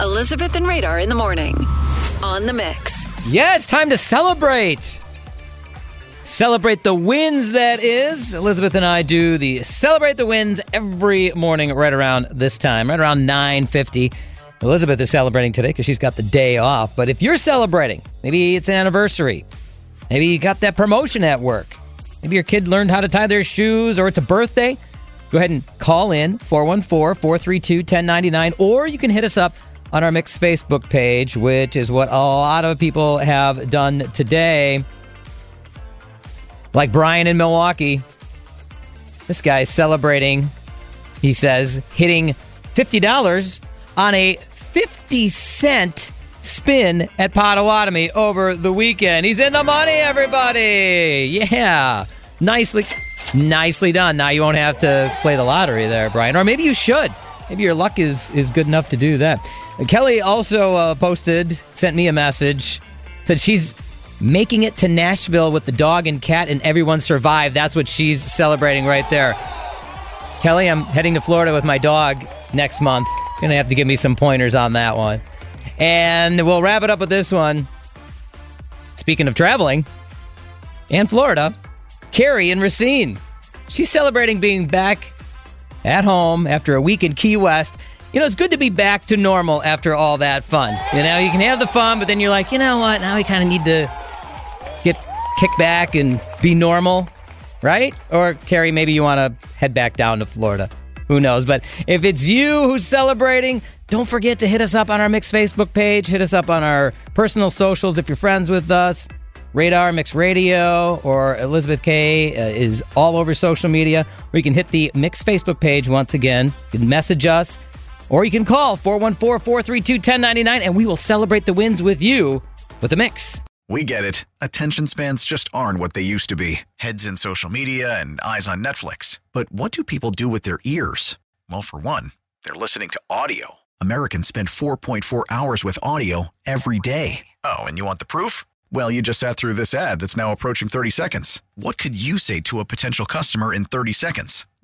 Elizabeth and Radar in the morning on the mix. Yeah, it's time to celebrate. Celebrate the wins, that is. Elizabeth and I do the Celebrate the Wins every morning right around this time, right around 9.50. Elizabeth is celebrating today because she's got the day off. But if you're celebrating, maybe it's an anniversary, maybe you got that promotion at work, maybe your kid learned how to tie their shoes, or it's a birthday, go ahead and call in 414 432 1099, or you can hit us up on our Mix Facebook page, which is what a lot of people have done today. Like Brian in Milwaukee. This guy's celebrating, he says, hitting $50 on a 50 cent spin at Potawatomi over the weekend. He's in the money, everybody. Yeah. Nicely nicely done. Now you won't have to play the lottery there, Brian. Or maybe you should. Maybe your luck is is good enough to do that. Kelly also uh, posted, sent me a message, said she's making it to Nashville with the dog and cat, and everyone survived. That's what she's celebrating right there. Kelly, I'm heading to Florida with my dog next month. Gonna have to give me some pointers on that one. And we'll wrap it up with this one. Speaking of traveling and Florida, Carrie and Racine. She's celebrating being back at home after a week in Key West. You know, it's good to be back to normal after all that fun. You know, you can have the fun, but then you're like, you know what? Now we kind of need to get kicked back and be normal, right? Or Carrie, maybe you want to head back down to Florida. Who knows? But if it's you who's celebrating, don't forget to hit us up on our Mix Facebook page. Hit us up on our personal socials if you're friends with us. Radar Mix Radio or Elizabeth K uh, is all over social media. Or you can hit the Mix Facebook page once again. You can message us or you can call 414 432 1099 and we will celebrate the wins with you with the Mix. We get it. Attention spans just aren't what they used to be heads in social media and eyes on Netflix. But what do people do with their ears? Well, for one, they're listening to audio. Americans spend 4.4 hours with audio every day. Oh, and you want the proof? Well, you just sat through this ad that's now approaching 30 seconds. What could you say to a potential customer in 30 seconds?